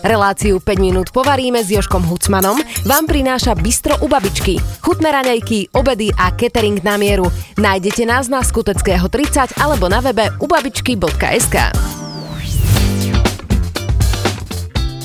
Reláciu 5 minút povaríme s Joškom Hucmanom vám prináša Bistro u babičky. Chutné raňajky, obedy a catering na mieru. Nájdete nás na Skuteckého 30 alebo na webe ubabičky.sk.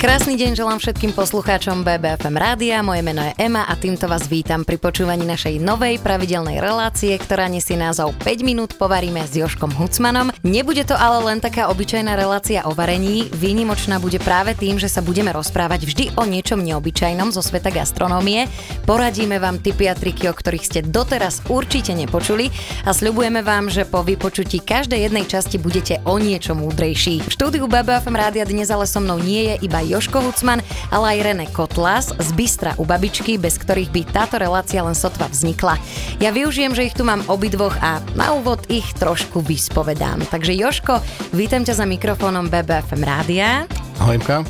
Krásny deň želám všetkým poslucháčom BBFM rádia. Moje meno je Ema a týmto vás vítam pri počúvaní našej novej pravidelnej relácie, ktorá nesie názov 5 minút povaríme s Joškom Hucmanom. Nebude to ale len taká obyčajná relácia o varení, výnimočná bude práve tým, že sa budeme rozprávať vždy o niečom neobyčajnom zo sveta gastronómie. Poradíme vám tipy a triky, o ktorých ste doteraz určite nepočuli a sľubujeme vám, že po vypočutí každej jednej časti budete o niečo múdrejší. V štúdiu BBFM rádia dnes ale so mnou nie je iba Joško Hucman, ale aj René Kotlas z Bystra u babičky, bez ktorých by táto relácia len sotva vznikla. Ja využijem, že ich tu mám obidvoch a na úvod ich trošku vyspovedám. Takže Joško, vítam ťa za mikrofónom BBFM rádia. Ahojka.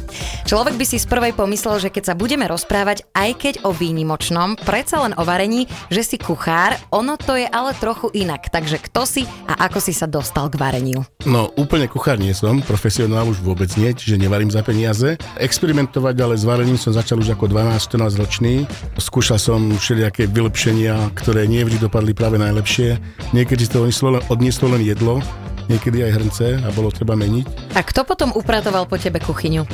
Človek by si z prvej pomyslel, že keď sa budeme rozprávať, aj keď o výnimočnom, predsa len o varení, že si kuchár, ono to je ale trochu inak. Takže kto si a ako si sa dostal k vareniu? No, úplne kuchár nie som, profesionál už vôbec nie, čiže nevarím za peniaze. Experimentovať ale s varením som začal už ako 12-14 ročný. Skúšal som všelijaké vylepšenia, ktoré nie vždy dopadli práve najlepšie. Niekedy to odnieslo len jedlo, niekedy aj hrnce a bolo treba meniť. A kto potom upratoval po tebe kuchyňu?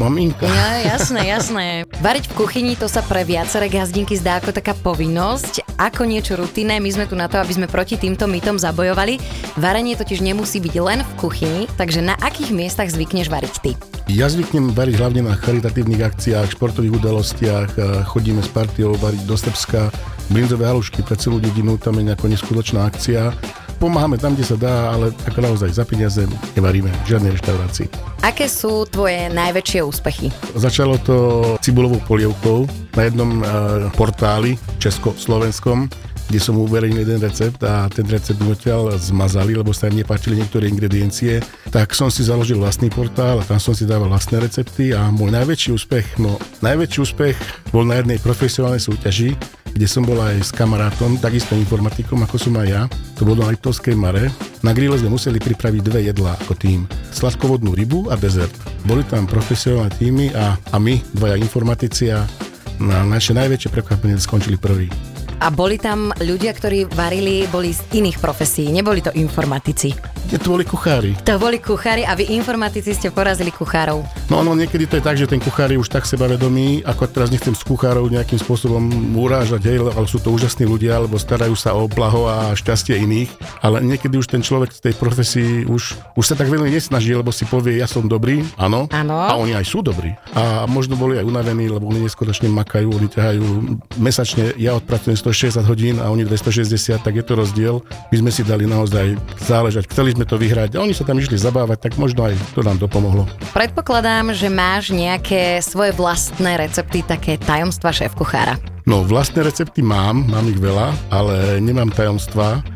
Maminka. Ja, jasné, jasné. Variť v kuchyni to sa pre viaceré gazdinky zdá ako taká povinnosť, ako niečo rutinné. My sme tu na to, aby sme proti týmto mytom zabojovali. Varenie totiž nemusí byť len v kuchyni, takže na akých miestach zvykneš variť ty? Ja zvyknem variť hlavne na charitatívnych akciách, športových udalostiach, chodíme s partiou variť do Srbska, brinzové halušky pre celú dedinu, tam je nejaká neskutočná akcia pomáhame tam, kde sa dá, ale ako naozaj za peniaze nevaríme v žiadnej reštaurácii. Aké sú tvoje najväčšie úspechy? Začalo to cibulovou polievkou na jednom uh, portáli česko-slovenskom kde som uverejnil jeden recept a ten recept odtiaľ zmazali, lebo sa im nepáčili niektoré ingrediencie, tak som si založil vlastný portál a tam som si dával vlastné recepty a môj najväčší úspech, no najväčší úspech bol na jednej profesionálnej súťaži, kde som bol aj s kamarátom, takisto informatikom, ako som aj ja. To bolo na Liptovskej Mare. Na grille sme museli pripraviť dve jedlá ako tým. Sladkovodnú rybu a dezert. Boli tam profesionálne týmy a, a my, dvaja informatici a na naše najväčšie prekvapenie skončili prvý. A boli tam ľudia, ktorí varili, boli z iných profesí, neboli to informatici. To boli kuchári. To boli kuchári a vy informatici ste porazili kuchárov. No, no niekedy to je tak, že ten kuchár je už tak sebavedomý, ako teraz nechcem z kuchárov nejakým spôsobom urážať, hej, ale sú to úžasní ľudia, alebo starajú sa o blaho a šťastie iných, ale niekedy už ten človek z tej profesii už, už sa tak veľmi nesnaží, lebo si povie, ja som dobrý, áno, a oni aj sú dobrí. A možno boli aj unavení, lebo oni neskutočne makajú, oni ťahajú mesačne, ja odpracujem 160 hodín a oni 260, tak je to rozdiel. My sme si dali naozaj záležať. Chceli sme to vyhrať a oni sa tam išli zabávať, tak možno aj to nám dopomohlo. Predpokladám, že máš nejaké svoje vlastné recepty, také tajomstva šéf kuchára. No, vlastné recepty mám, mám ich veľa, ale nemám tajomstva,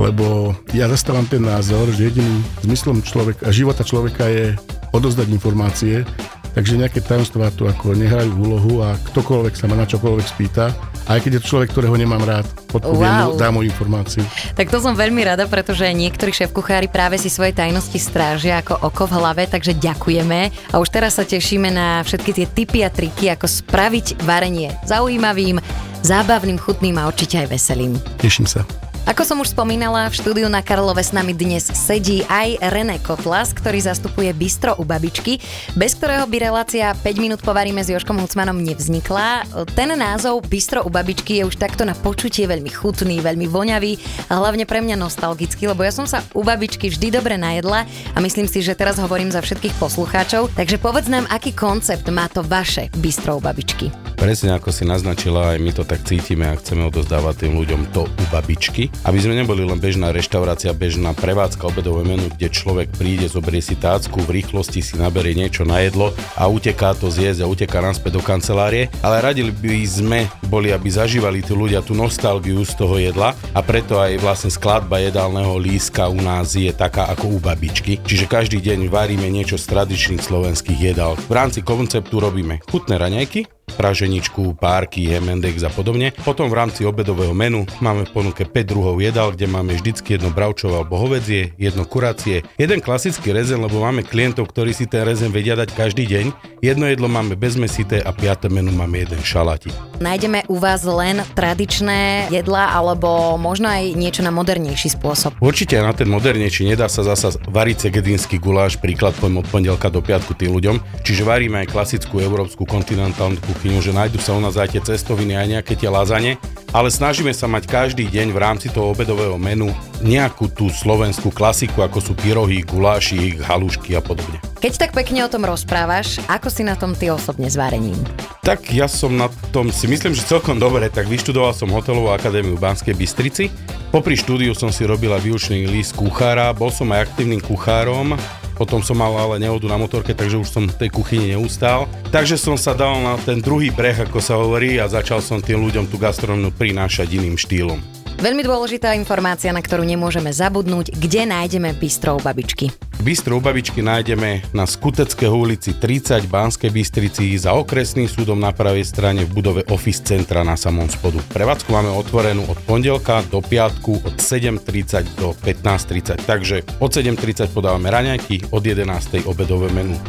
lebo ja zastávam ten názor, že jediným zmyslom človeka, života človeka je odozdať informácie, takže nejaké tajomstvá tu ako nehrajú úlohu a ktokoľvek sa ma na čokoľvek spýta, aj keď je to človek, ktorého nemám rád, odpoviem wow. mu, dám mu informáciu. Tak to som veľmi rada, pretože niektorí šéf-kuchári práve si svoje tajnosti strážia ako oko v hlave, takže ďakujeme. A už teraz sa tešíme na všetky tie tipy a triky, ako spraviť varenie zaujímavým, zábavným, chutným a určite aj veselým. Teším sa. Ako som už spomínala, v štúdiu na Karlove s nami dnes sedí aj René Kotlas, ktorý zastupuje Bistro u babičky, bez ktorého by relácia 5 minút povaríme s Joškom Hucmanom nevznikla. Ten názov Bistro u babičky je už takto na počutie veľmi chutný, veľmi voňavý a hlavne pre mňa nostalgický, lebo ja som sa u babičky vždy dobre najedla a myslím si, že teraz hovorím za všetkých poslucháčov. Takže povedz nám, aký koncept má to vaše Bistro u babičky. Presne ako si naznačila, aj my to tak cítime a chceme odozdávať tým ľuďom to u babičky. Aby sme neboli len bežná reštaurácia, bežná prevádzka obedové menu, kde človek príde, zobrie si tácku, v rýchlosti si naberie niečo na jedlo a uteká to zjesť a uteká naspäť do kancelárie. Ale radili by sme boli, aby zažívali tí ľudia tú nostalgiu z toho jedla a preto aj vlastne skladba jedálneho líska u nás je taká ako u babičky. Čiže každý deň varíme niečo z tradičných slovenských jedál. V rámci konceptu robíme chutné raňajky, praženičku, párky, hemendex a podobne. Potom v rámci obedového menu máme v ponuke 5 druhov jedál, kde máme vždycky jedno bravčové alebo hovedzie, jedno kuracie, jeden klasický rezen, lebo máme klientov, ktorí si ten rezen vedia dať každý deň. Jedno jedlo máme bezmesité a piaté menu máme jeden šalátik. Nájdeme u vás len tradičné jedlá alebo možno aj niečo na modernejší spôsob? Určite na ten modernejší nedá sa zasa variť segedínsky guláš, príklad poviem od pondelka do piatku tým ľuďom. Čiže varíme aj klasickú európsku kontinentálnu kuchyňu, že nájdu sa u nás aj tie cestoviny, aj nejaké tie lazane, ale snažíme sa mať každý deň v rámci toho obedového menu nejakú tú slovenskú klasiku, ako sú pyrohy, guláši, halušky a podobne. Keď tak pekne o tom rozprávaš, ako si na tom ty osobne s varením? Tak ja som na tom si myslím, že celkom dobre, tak vyštudoval som hotelovú akadémiu v Banskej Bystrici. Popri štúdiu som si robila výučný list kuchára, bol som aj aktívnym kuchárom, potom som mal ale nehodu na motorke, takže už som v tej kuchyni neustál. Takže som sa dal na ten druhý breh, ako sa hovorí, a začal som tým ľuďom tú gastronómiu prinášať iným štýlom. Veľmi dôležitá informácia, na ktorú nemôžeme zabudnúť, kde nájdeme bistrou babičky. Bistro u babičky nájdeme na Skuteckého ulici 30 v Banskej Bystrici za okresným súdom na pravej strane v budove Office Centra na samom spodu. Prevádzku máme otvorenú od pondelka do piatku od 7.30 do 15.30, takže od 7.30 podávame raňajky, od 11.00 obedové menu.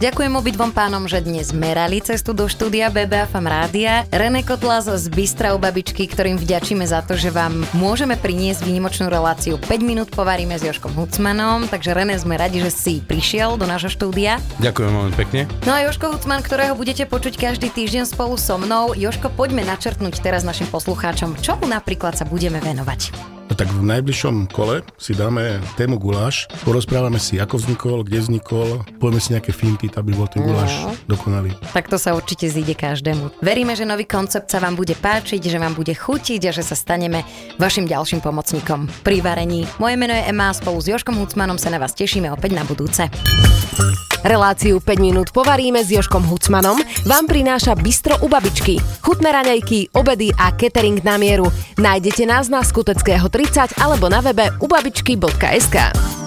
Ďakujem obidvom pánom, že dnes merali cestu do štúdia BBFM Rádia. René Kotlas z Bystra u babičky, ktorým vďačíme za to, že vám môžeme priniesť výnimočnú reláciu 5 minút povaríme s Joškom Hucmanom. Takže René, sme radi, že si prišiel do nášho štúdia. Ďakujem veľmi pekne. No a Joško Hucman, ktorého budete počuť každý týždeň spolu so mnou. Joško, poďme načrtnúť teraz našim poslucháčom, čomu napríklad sa budeme venovať. Tak v najbližšom kole si dáme tému guláš, porozprávame si, ako vznikol, kde vznikol, povieme si nejaké finty, aby bol ten guláš No. dokonalý. Tak to sa určite zíde každému. Veríme, že nový koncept sa vám bude páčiť, že vám bude chutiť a že sa staneme vašim ďalším pomocníkom pri varení. Moje meno je Emma, spolu s Joškom Hucmanom sa na vás tešíme opäť na budúce. Reláciu 5 minút povaríme s Joškom Hucmanom vám prináša Bistro u babičky. Chutné raňajky, obedy a catering na mieru. Nájdete nás na Skuteckého 30 alebo na webe ubabičky.sk.